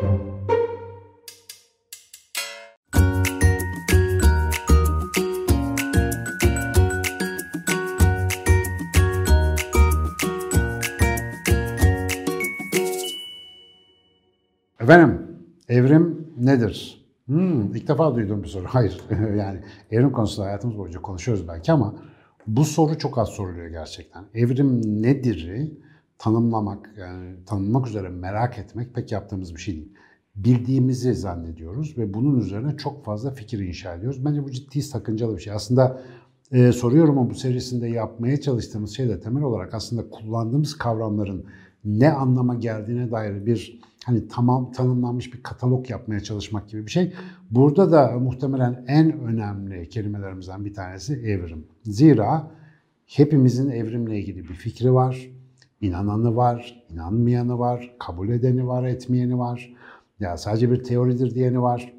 Efendim, evrim nedir? Hmm, ilk defa duyduğum bir soru. Hayır, yani evrim konusunda hayatımız boyunca konuşuyoruz belki ama bu soru çok az soruluyor gerçekten. Evrim nedir'i tanımlamak, yani tanımlamak üzere merak etmek pek yaptığımız bir şey değil. Bildiğimizi zannediyoruz ve bunun üzerine çok fazla fikir inşa ediyoruz. Bence bu ciddi sakıncalı bir şey. Aslında e, soruyorum ama bu serisinde yapmaya çalıştığımız şey de temel olarak aslında kullandığımız kavramların ne anlama geldiğine dair bir hani tamam tanımlanmış bir katalog yapmaya çalışmak gibi bir şey. Burada da muhtemelen en önemli kelimelerimizden bir tanesi evrim. Zira hepimizin evrimle ilgili bir fikri var, inananı var, inanmayanı var, kabul edeni var, etmeyeni var. Ya sadece bir teoridir diyeni var.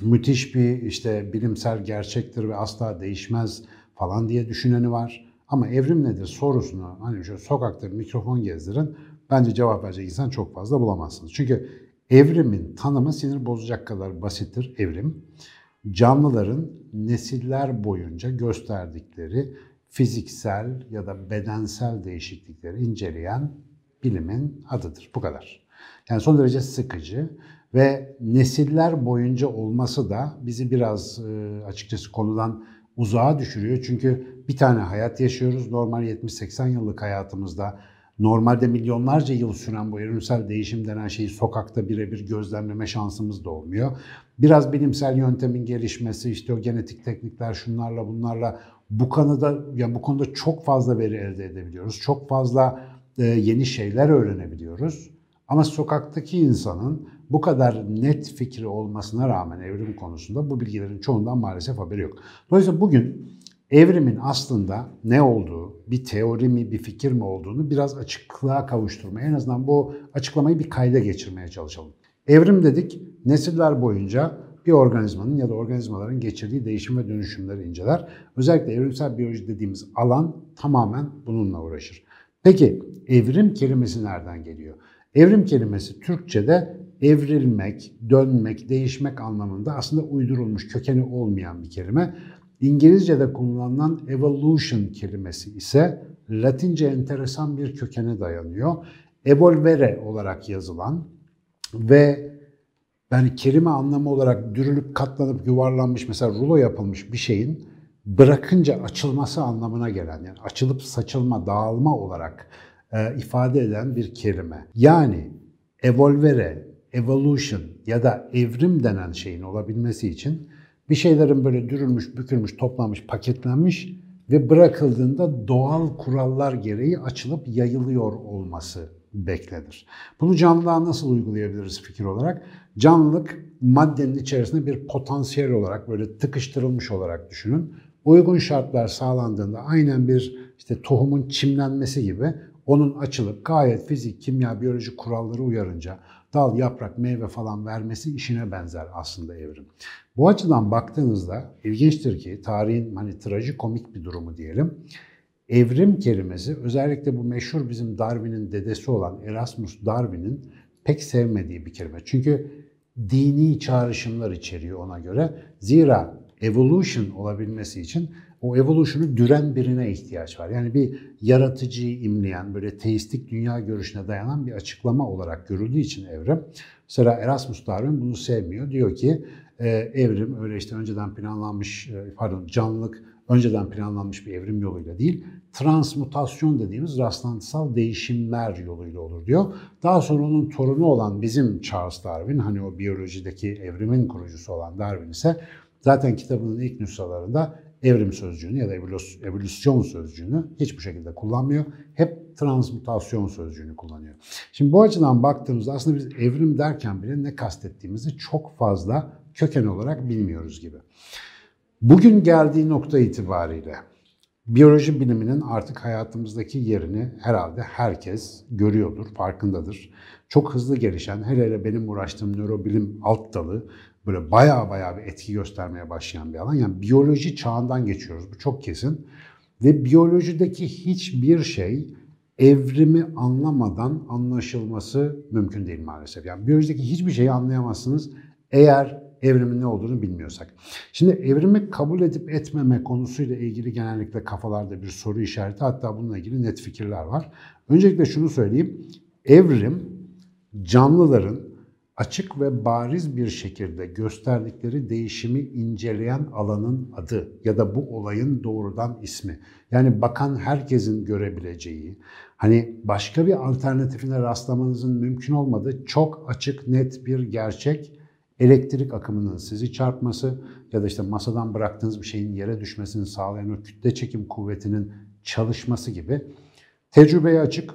Müthiş bir işte bilimsel gerçektir ve asla değişmez falan diye düşüneni var. Ama evrim nedir sorusunu hani şöyle sokakta mikrofon gezdirin bence cevap verecek insan çok fazla bulamazsınız. Çünkü evrimin tanımı sinir bozacak kadar basittir evrim. Canlıların nesiller boyunca gösterdikleri fiziksel ya da bedensel değişiklikleri inceleyen bilimin adıdır. Bu kadar. Yani son derece sıkıcı ve nesiller boyunca olması da bizi biraz açıkçası konudan uzağa düşürüyor. Çünkü bir tane hayat yaşıyoruz. Normal 70-80 yıllık hayatımızda normalde milyonlarca yıl süren bu evrimsel değişim denen şeyi sokakta birebir gözlemleme şansımız da olmuyor. Biraz bilimsel yöntemin gelişmesi, işte o genetik teknikler şunlarla bunlarla bu konuda yani bu konuda çok fazla veri elde edebiliyoruz. Çok fazla e, yeni şeyler öğrenebiliyoruz. Ama sokaktaki insanın bu kadar net fikri olmasına rağmen evrim konusunda bu bilgilerin çoğundan maalesef haberi yok. Dolayısıyla bugün evrimin aslında ne olduğu, bir teori mi, bir fikir mi olduğunu biraz açıklığa kavuşturmaya, en azından bu açıklamayı bir kayda geçirmeye çalışalım. Evrim dedik, nesiller boyunca bir organizmanın ya da organizmaların geçirdiği değişim ve dönüşümleri inceler. Özellikle evrimsel biyoloji dediğimiz alan tamamen bununla uğraşır. Peki evrim kelimesi nereden geliyor? Evrim kelimesi Türkçe'de evrilmek, dönmek, değişmek anlamında aslında uydurulmuş, kökeni olmayan bir kelime. İngilizce'de kullanılan evolution kelimesi ise Latince enteresan bir kökene dayanıyor. Evolvere olarak yazılan ve yani kelime anlamı olarak dürülüp katlanıp yuvarlanmış mesela rulo yapılmış bir şeyin bırakınca açılması anlamına gelen yani açılıp saçılma, dağılma olarak e, ifade eden bir kelime. Yani evolvere, evolution ya da evrim denen şeyin olabilmesi için bir şeylerin böyle dürülmüş, bükülmüş, toplanmış, paketlenmiş ve bırakıldığında doğal kurallar gereği açılıp yayılıyor olması beklenir. Bunu canlılığa nasıl uygulayabiliriz fikir olarak? Canlılık maddenin içerisinde bir potansiyel olarak böyle tıkıştırılmış olarak düşünün. Uygun şartlar sağlandığında aynen bir işte tohumun çimlenmesi gibi onun açılıp gayet fizik, kimya, biyoloji kuralları uyarınca dal, yaprak, meyve falan vermesi işine benzer aslında evrim. Bu açıdan baktığınızda ilginçtir ki tarihin hani trajikomik bir durumu diyelim. Evrim kelimesi özellikle bu meşhur bizim Darwin'in dedesi olan Erasmus Darwin'in pek sevmediği bir kelime. Çünkü dini çağrışımlar içeriyor ona göre. Zira evolution olabilmesi için o evolution'u düren birine ihtiyaç var. Yani bir yaratıcıyı imleyen, böyle teistik dünya görüşüne dayanan bir açıklama olarak görüldüğü için evrim. Mesela Erasmus Darwin bunu sevmiyor. Diyor ki evrim öyle işte önceden planlanmış, pardon canlılık önceden planlanmış bir evrim yoluyla değil, transmutasyon dediğimiz rastlantısal değişimler yoluyla olur diyor. Daha sonra onun torunu olan bizim Charles Darwin, hani o biyolojideki evrimin kurucusu olan Darwin ise zaten kitabının ilk nüshalarında evrim sözcüğünü ya da evolüsyon sözcüğünü hiçbir şekilde kullanmıyor. Hep transmutasyon sözcüğünü kullanıyor. Şimdi bu açıdan baktığımızda aslında biz evrim derken bile ne kastettiğimizi çok fazla köken olarak bilmiyoruz gibi. Bugün geldiği nokta itibariyle biyoloji biliminin artık hayatımızdaki yerini herhalde herkes görüyordur, farkındadır. Çok hızlı gelişen, hele hele benim uğraştığım nörobilim alt dalı böyle baya baya bir etki göstermeye başlayan bir alan. Yani biyoloji çağından geçiyoruz, bu çok kesin. Ve biyolojideki hiçbir şey evrimi anlamadan anlaşılması mümkün değil maalesef. Yani biyolojideki hiçbir şeyi anlayamazsınız eğer evrimin ne olduğunu bilmiyorsak. Şimdi evrimi kabul edip etmeme konusuyla ilgili genellikle kafalarda bir soru işareti hatta bununla ilgili net fikirler var. Öncelikle şunu söyleyeyim. Evrim canlıların açık ve bariz bir şekilde gösterdikleri değişimi inceleyen alanın adı ya da bu olayın doğrudan ismi. Yani bakan herkesin görebileceği, hani başka bir alternatifine rastlamanızın mümkün olmadığı çok açık net bir gerçek elektrik akımının sizi çarpması ya da işte masadan bıraktığınız bir şeyin yere düşmesini sağlayan o kütle çekim kuvvetinin çalışması gibi tecrübeye açık,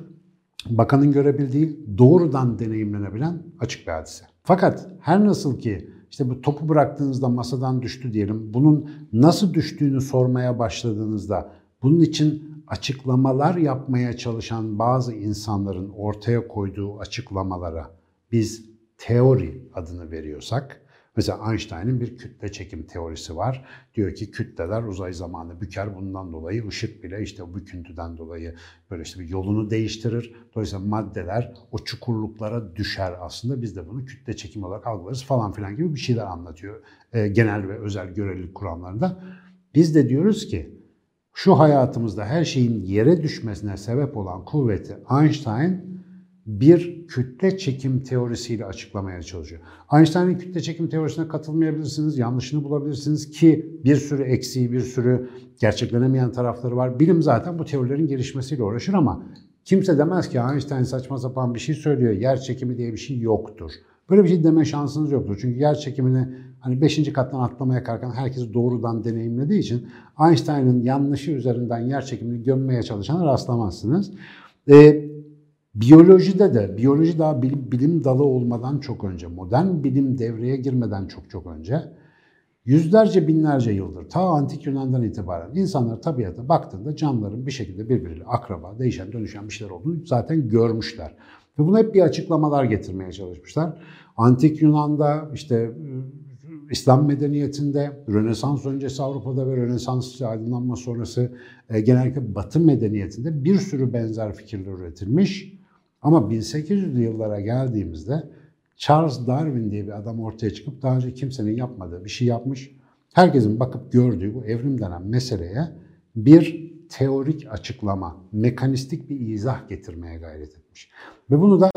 bakanın görebildiği, doğrudan deneyimlenebilen açık bir hadise. Fakat her nasıl ki işte bu topu bıraktığınızda masadan düştü diyelim, bunun nasıl düştüğünü sormaya başladığınızda bunun için açıklamalar yapmaya çalışan bazı insanların ortaya koyduğu açıklamalara biz teori adını veriyorsak, mesela Einstein'ın bir kütle çekim teorisi var. Diyor ki kütleler uzay zamanı büker. Bundan dolayı ışık bile işte o büküntüden dolayı böyle işte bir yolunu değiştirir. Dolayısıyla maddeler o çukurluklara düşer aslında. Biz de bunu kütle çekim olarak algılarız falan filan gibi bir şeyler anlatıyor. E, genel ve özel görelilik kuramlarında. Biz de diyoruz ki şu hayatımızda her şeyin yere düşmesine sebep olan kuvveti Einstein bir kütle çekim teorisiyle açıklamaya çalışıyor. Einstein'ın kütle çekim teorisine katılmayabilirsiniz, yanlışını bulabilirsiniz ki bir sürü eksiği, bir sürü gerçeklenemeyen tarafları var. Bilim zaten bu teorilerin gelişmesiyle uğraşır ama kimse demez ki Einstein saçma sapan bir şey söylüyor, yer çekimi diye bir şey yoktur. Böyle bir şey deme şansınız yoktur. Çünkü yer çekimini hani 5. kattan atlamaya kalkan herkes doğrudan deneyimlediği için Einstein'ın yanlışı üzerinden yer çekimini gömmeye çalışana rastlamazsınız. Ee, Biyolojide de, biyoloji daha bilim, bilim dalı olmadan çok önce, modern bilim devreye girmeden çok çok önce, yüzlerce binlerce yıldır, ta antik Yunan'dan itibaren insanlar tabiata baktığında canlıların bir şekilde birbiriyle akraba, değişen, dönüşen bir şeyler olduğunu zaten görmüşler. Ve bunu hep bir açıklamalar getirmeye çalışmışlar. Antik Yunan'da, işte İslam medeniyetinde, Rönesans öncesi Avrupa'da ve Rönesans aydınlanma sonrası e, genellikle Batı medeniyetinde bir sürü benzer fikirler üretilmiş. Ama 1800'lü yıllara geldiğimizde Charles Darwin diye bir adam ortaya çıkıp daha önce kimsenin yapmadığı bir şey yapmış. Herkesin bakıp gördüğü bu evrim denen meseleye bir teorik açıklama, mekanistik bir izah getirmeye gayret etmiş. Ve bunu da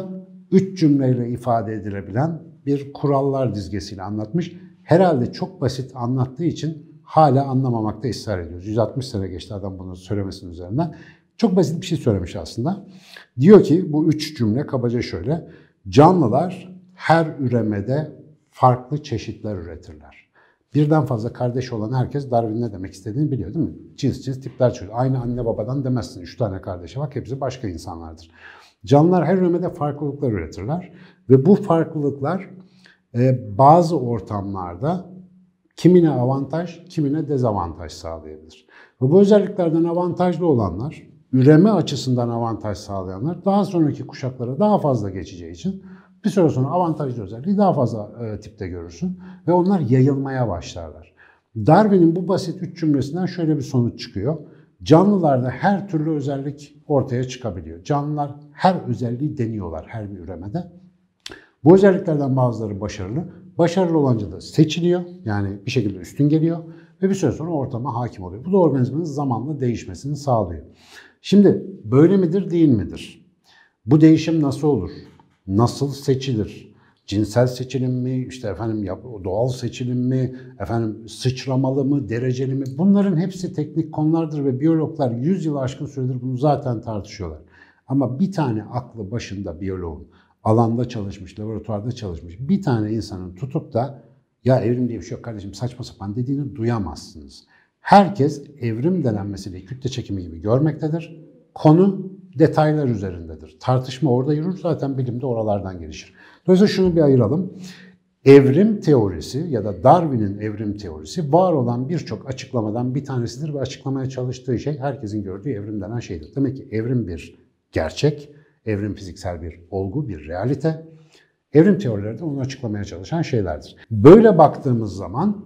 üç cümleyle ifade edilebilen bir kurallar dizgesiyle anlatmış. Herhalde çok basit anlattığı için hala anlamamakta ısrar ediyoruz. 160 sene geçti adam bunu söylemesinin üzerinden. Çok basit bir şey söylemiş aslında. Diyor ki bu üç cümle kabaca şöyle. Canlılar her üremede farklı çeşitler üretirler. Birden fazla kardeş olan herkes Darwin ne demek istediğini biliyor değil mi? Cins cins tipler çıkıyor. Aynı anne babadan demezsin. Üç tane kardeşe bak hepsi başka insanlardır. Canlılar her üremede farklılıklar üretirler. Ve bu farklılıklar e, bazı ortamlarda kimine avantaj, kimine dezavantaj sağlayabilir. Ve bu özelliklerden avantajlı olanlar üreme açısından avantaj sağlayanlar daha sonraki kuşaklara daha fazla geçeceği için bir süre sonra avantajlı özelliği daha fazla e, tipte görürsün ve onlar yayılmaya başlarlar. Darwin'in bu basit üç cümlesinden şöyle bir sonuç çıkıyor. Canlılarda her türlü özellik ortaya çıkabiliyor. Canlılar her özelliği deniyorlar her bir üremede. Bu özelliklerden bazıları başarılı. Başarılı olanca da seçiliyor. Yani bir şekilde üstün geliyor ve bir süre sonra ortama hakim oluyor. Bu da organizmanın zamanla değişmesini sağlıyor. Şimdi böyle midir değil midir? Bu değişim nasıl olur? Nasıl seçilir? Cinsel seçilim mi, işte efendim doğal seçilim mi, efendim sıçramalı mı, dereceli mi? Bunların hepsi teknik konulardır ve biyologlar 100 yıl aşkın süredir bunu zaten tartışıyorlar. Ama bir tane aklı başında biyoloğun, alanda çalışmış, laboratuvarda çalışmış bir tane insanın tutup da ya evrim diye bir şey yok kardeşim saçma sapan dediğini duyamazsınız. Herkes evrim denen meseleyi kütle çekimi gibi görmektedir. Konu detaylar üzerindedir. Tartışma orada yürür zaten bilim de oralardan gelişir. Dolayısıyla şunu bir ayıralım. Evrim teorisi ya da Darwin'in evrim teorisi var olan birçok açıklamadan bir tanesidir ve açıklamaya çalıştığı şey herkesin gördüğü evrim denen şeydir. Demek ki evrim bir gerçek, evrim fiziksel bir olgu, bir realite. Evrim teorileri de onu açıklamaya çalışan şeylerdir. Böyle baktığımız zaman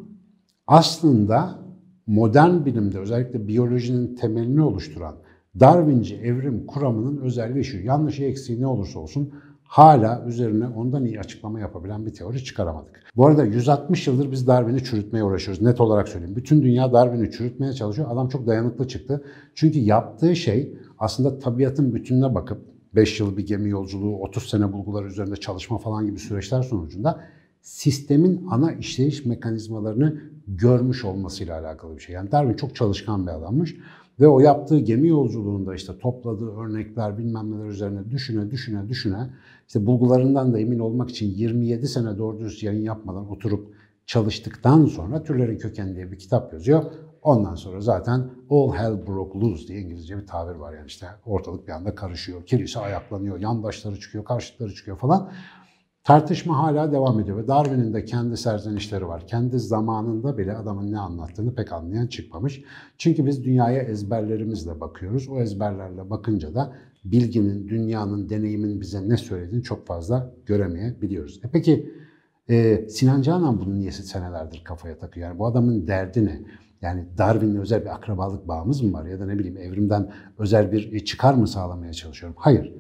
aslında modern bilimde özellikle biyolojinin temelini oluşturan Darwinci evrim kuramının özelliği şu. Yanlış eksiği ne olursa olsun hala üzerine ondan iyi açıklama yapabilen bir teori çıkaramadık. Bu arada 160 yıldır biz Darwin'i çürütmeye uğraşıyoruz. Net olarak söyleyeyim. Bütün dünya Darwin'i çürütmeye çalışıyor. Adam çok dayanıklı çıktı. Çünkü yaptığı şey aslında tabiatın bütününe bakıp 5 yıl bir gemi yolculuğu, 30 sene bulgular üzerinde çalışma falan gibi süreçler sonucunda sistemin ana işleyiş mekanizmalarını görmüş olmasıyla alakalı bir şey. Yani Darwin çok çalışkan bir adammış. Ve o yaptığı gemi yolculuğunda işte topladığı örnekler bilmem neler üzerine düşüne düşüne düşüne işte bulgularından da emin olmak için 27 sene doğru düz yayın yapmadan oturup çalıştıktan sonra Türlerin Kökeni diye bir kitap yazıyor. Ondan sonra zaten all hell broke loose diye İngilizce bir tabir var yani işte ortalık bir anda karışıyor. Kilise ayaklanıyor, yandaşları çıkıyor, karşıtları çıkıyor falan. Tartışma hala devam ediyor ve Darwin'in de kendi serzenişleri var. Kendi zamanında bile adamın ne anlattığını pek anlayan çıkmamış. Çünkü biz dünyaya ezberlerimizle bakıyoruz. O ezberlerle bakınca da bilginin, dünyanın, deneyimin bize ne söylediğini çok fazla göremeyebiliyoruz. E peki e, Sinan Canan bunu niye senelerdir kafaya takıyor? Yani bu adamın derdi ne? Yani Darwin'le özel bir akrabalık bağımız mı var? Ya da ne bileyim evrimden özel bir çıkar mı sağlamaya çalışıyorum? Hayır.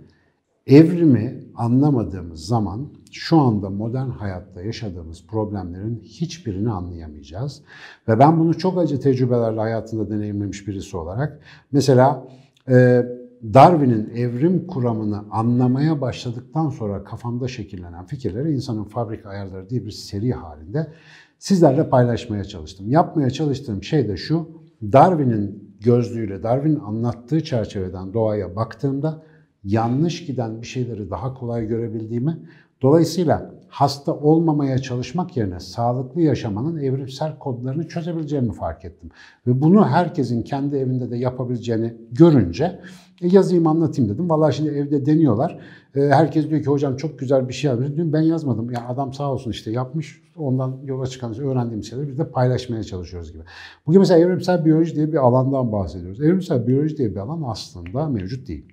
Evrimi anlamadığımız zaman şu anda modern hayatta yaşadığımız problemlerin hiçbirini anlayamayacağız. Ve ben bunu çok acı tecrübelerle hayatında deneyimlemiş birisi olarak mesela e, Darwin'in evrim kuramını anlamaya başladıktan sonra kafamda şekillenen fikirleri insanın fabrika ayarları diye bir seri halinde sizlerle paylaşmaya çalıştım. Yapmaya çalıştığım şey de şu, Darwin'in gözlüğüyle, Darwin'in anlattığı çerçeveden doğaya baktığımda yanlış giden bir şeyleri daha kolay görebildiğimi, dolayısıyla hasta olmamaya çalışmak yerine sağlıklı yaşamanın evrimsel kodlarını çözebileceğimi fark ettim. Ve bunu herkesin kendi evinde de yapabileceğini görünce e, yazayım anlatayım dedim. Vallahi şimdi evde deniyorlar. E, herkes diyor ki hocam çok güzel bir şey yazmış. Diyorum ben yazmadım. Ya adam sağ olsun işte yapmış. Ondan yola çıkan öğrendiğim şeyleri biz de paylaşmaya çalışıyoruz gibi. Bugün mesela evrimsel biyoloji diye bir alandan bahsediyoruz. Evrimsel biyoloji diye bir alan aslında mevcut değil.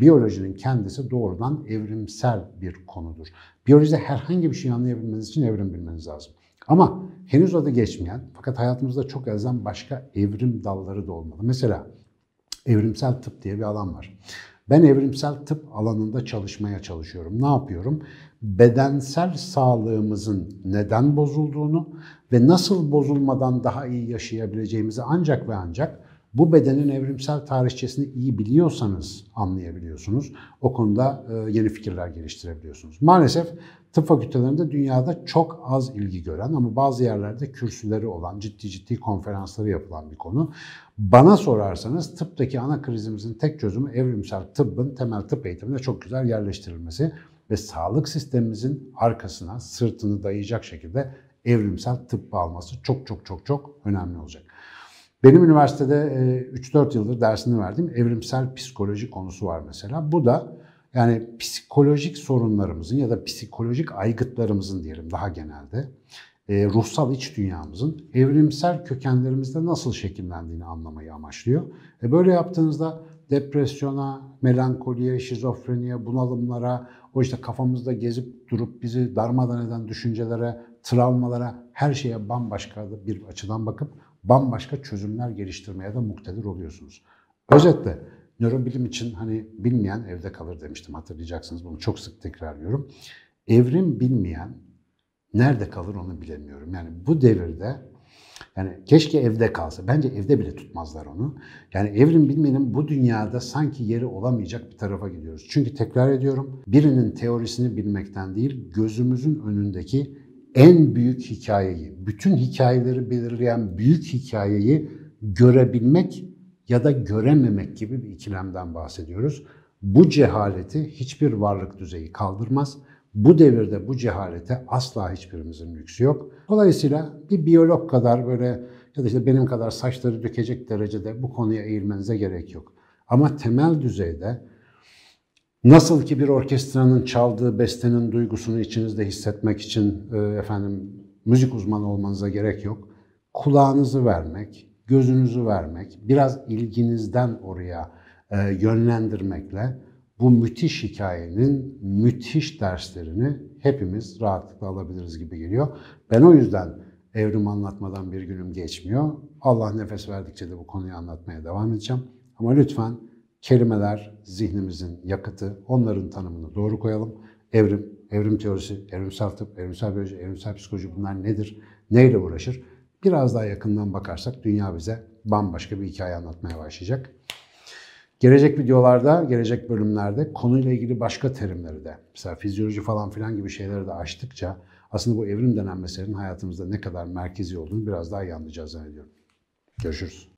Biyolojinin kendisi doğrudan evrimsel bir konudur. Biyolojide herhangi bir şey anlayabilmeniz için evrim bilmeniz lazım. Ama henüz adı geçmeyen fakat hayatımızda çok elzem başka evrim dalları da olmalı. Mesela evrimsel tıp diye bir alan var. Ben evrimsel tıp alanında çalışmaya çalışıyorum. Ne yapıyorum? Bedensel sağlığımızın neden bozulduğunu ve nasıl bozulmadan daha iyi yaşayabileceğimizi ancak ve ancak bu bedenin evrimsel tarihçesini iyi biliyorsanız anlayabiliyorsunuz. O konuda e, yeni fikirler geliştirebiliyorsunuz. Maalesef tıp fakültelerinde dünyada çok az ilgi gören ama bazı yerlerde kürsüleri olan, ciddi ciddi konferansları yapılan bir konu. Bana sorarsanız tıptaki ana krizimizin tek çözümü evrimsel tıbbın temel tıp eğitimine çok güzel yerleştirilmesi ve sağlık sistemimizin arkasına sırtını dayayacak şekilde evrimsel tıp alması çok çok çok çok önemli olacak. Benim üniversitede 3-4 e, yıldır dersini verdiğim evrimsel psikoloji konusu var mesela. Bu da yani psikolojik sorunlarımızın ya da psikolojik aygıtlarımızın diyelim daha genelde e, ruhsal iç dünyamızın evrimsel kökenlerimizde nasıl şekillendiğini anlamayı amaçlıyor. E böyle yaptığınızda depresyona, melankoliye, şizofreniye, bunalımlara, o işte kafamızda gezip durup bizi darmadan eden düşüncelere, travmalara, her şeye bambaşka bir açıdan bakıp bambaşka çözümler geliştirmeye de muktedir oluyorsunuz. Özetle nörobilim için hani bilmeyen evde kalır demiştim hatırlayacaksınız bunu çok sık tekrarlıyorum. Evrim bilmeyen nerede kalır onu bilemiyorum. Yani bu devirde yani keşke evde kalsa. Bence evde bile tutmazlar onu. Yani evrim bilmenin bu dünyada sanki yeri olamayacak bir tarafa gidiyoruz. Çünkü tekrar ediyorum birinin teorisini bilmekten değil gözümüzün önündeki en büyük hikayeyi, bütün hikayeleri belirleyen büyük hikayeyi görebilmek ya da görememek gibi bir ikilemden bahsediyoruz. Bu cehaleti hiçbir varlık düzeyi kaldırmaz. Bu devirde bu cehalete asla hiçbirimizin lüksü yok. Dolayısıyla bir biyolog kadar böyle ya da işte benim kadar saçları dökecek derecede bu konuya eğilmenize gerek yok. Ama temel düzeyde Nasıl ki bir orkestranın çaldığı bestenin duygusunu içinizde hissetmek için e, efendim müzik uzmanı olmanıza gerek yok. Kulağınızı vermek, gözünüzü vermek, biraz ilginizden oraya e, yönlendirmekle bu müthiş hikayenin müthiş derslerini hepimiz rahatlıkla alabiliriz gibi geliyor. Ben o yüzden evrim anlatmadan bir günüm geçmiyor. Allah nefes verdikçe de bu konuyu anlatmaya devam edeceğim. Ama lütfen Kelimeler zihnimizin yakıtı. Onların tanımını doğru koyalım. Evrim, evrim teorisi, evrimsel tıp, evrimsel biyoloji, evrimsel psikoloji bunlar nedir? Neyle uğraşır? Biraz daha yakından bakarsak dünya bize bambaşka bir hikaye anlatmaya başlayacak. Gelecek videolarda, gelecek bölümlerde konuyla ilgili başka terimleri de, mesela fizyoloji falan filan gibi şeyleri de açtıkça aslında bu evrim denen meselenin hayatımızda ne kadar merkezi olduğunu biraz daha iyi anlayacağız zannediyorum. Görüşürüz.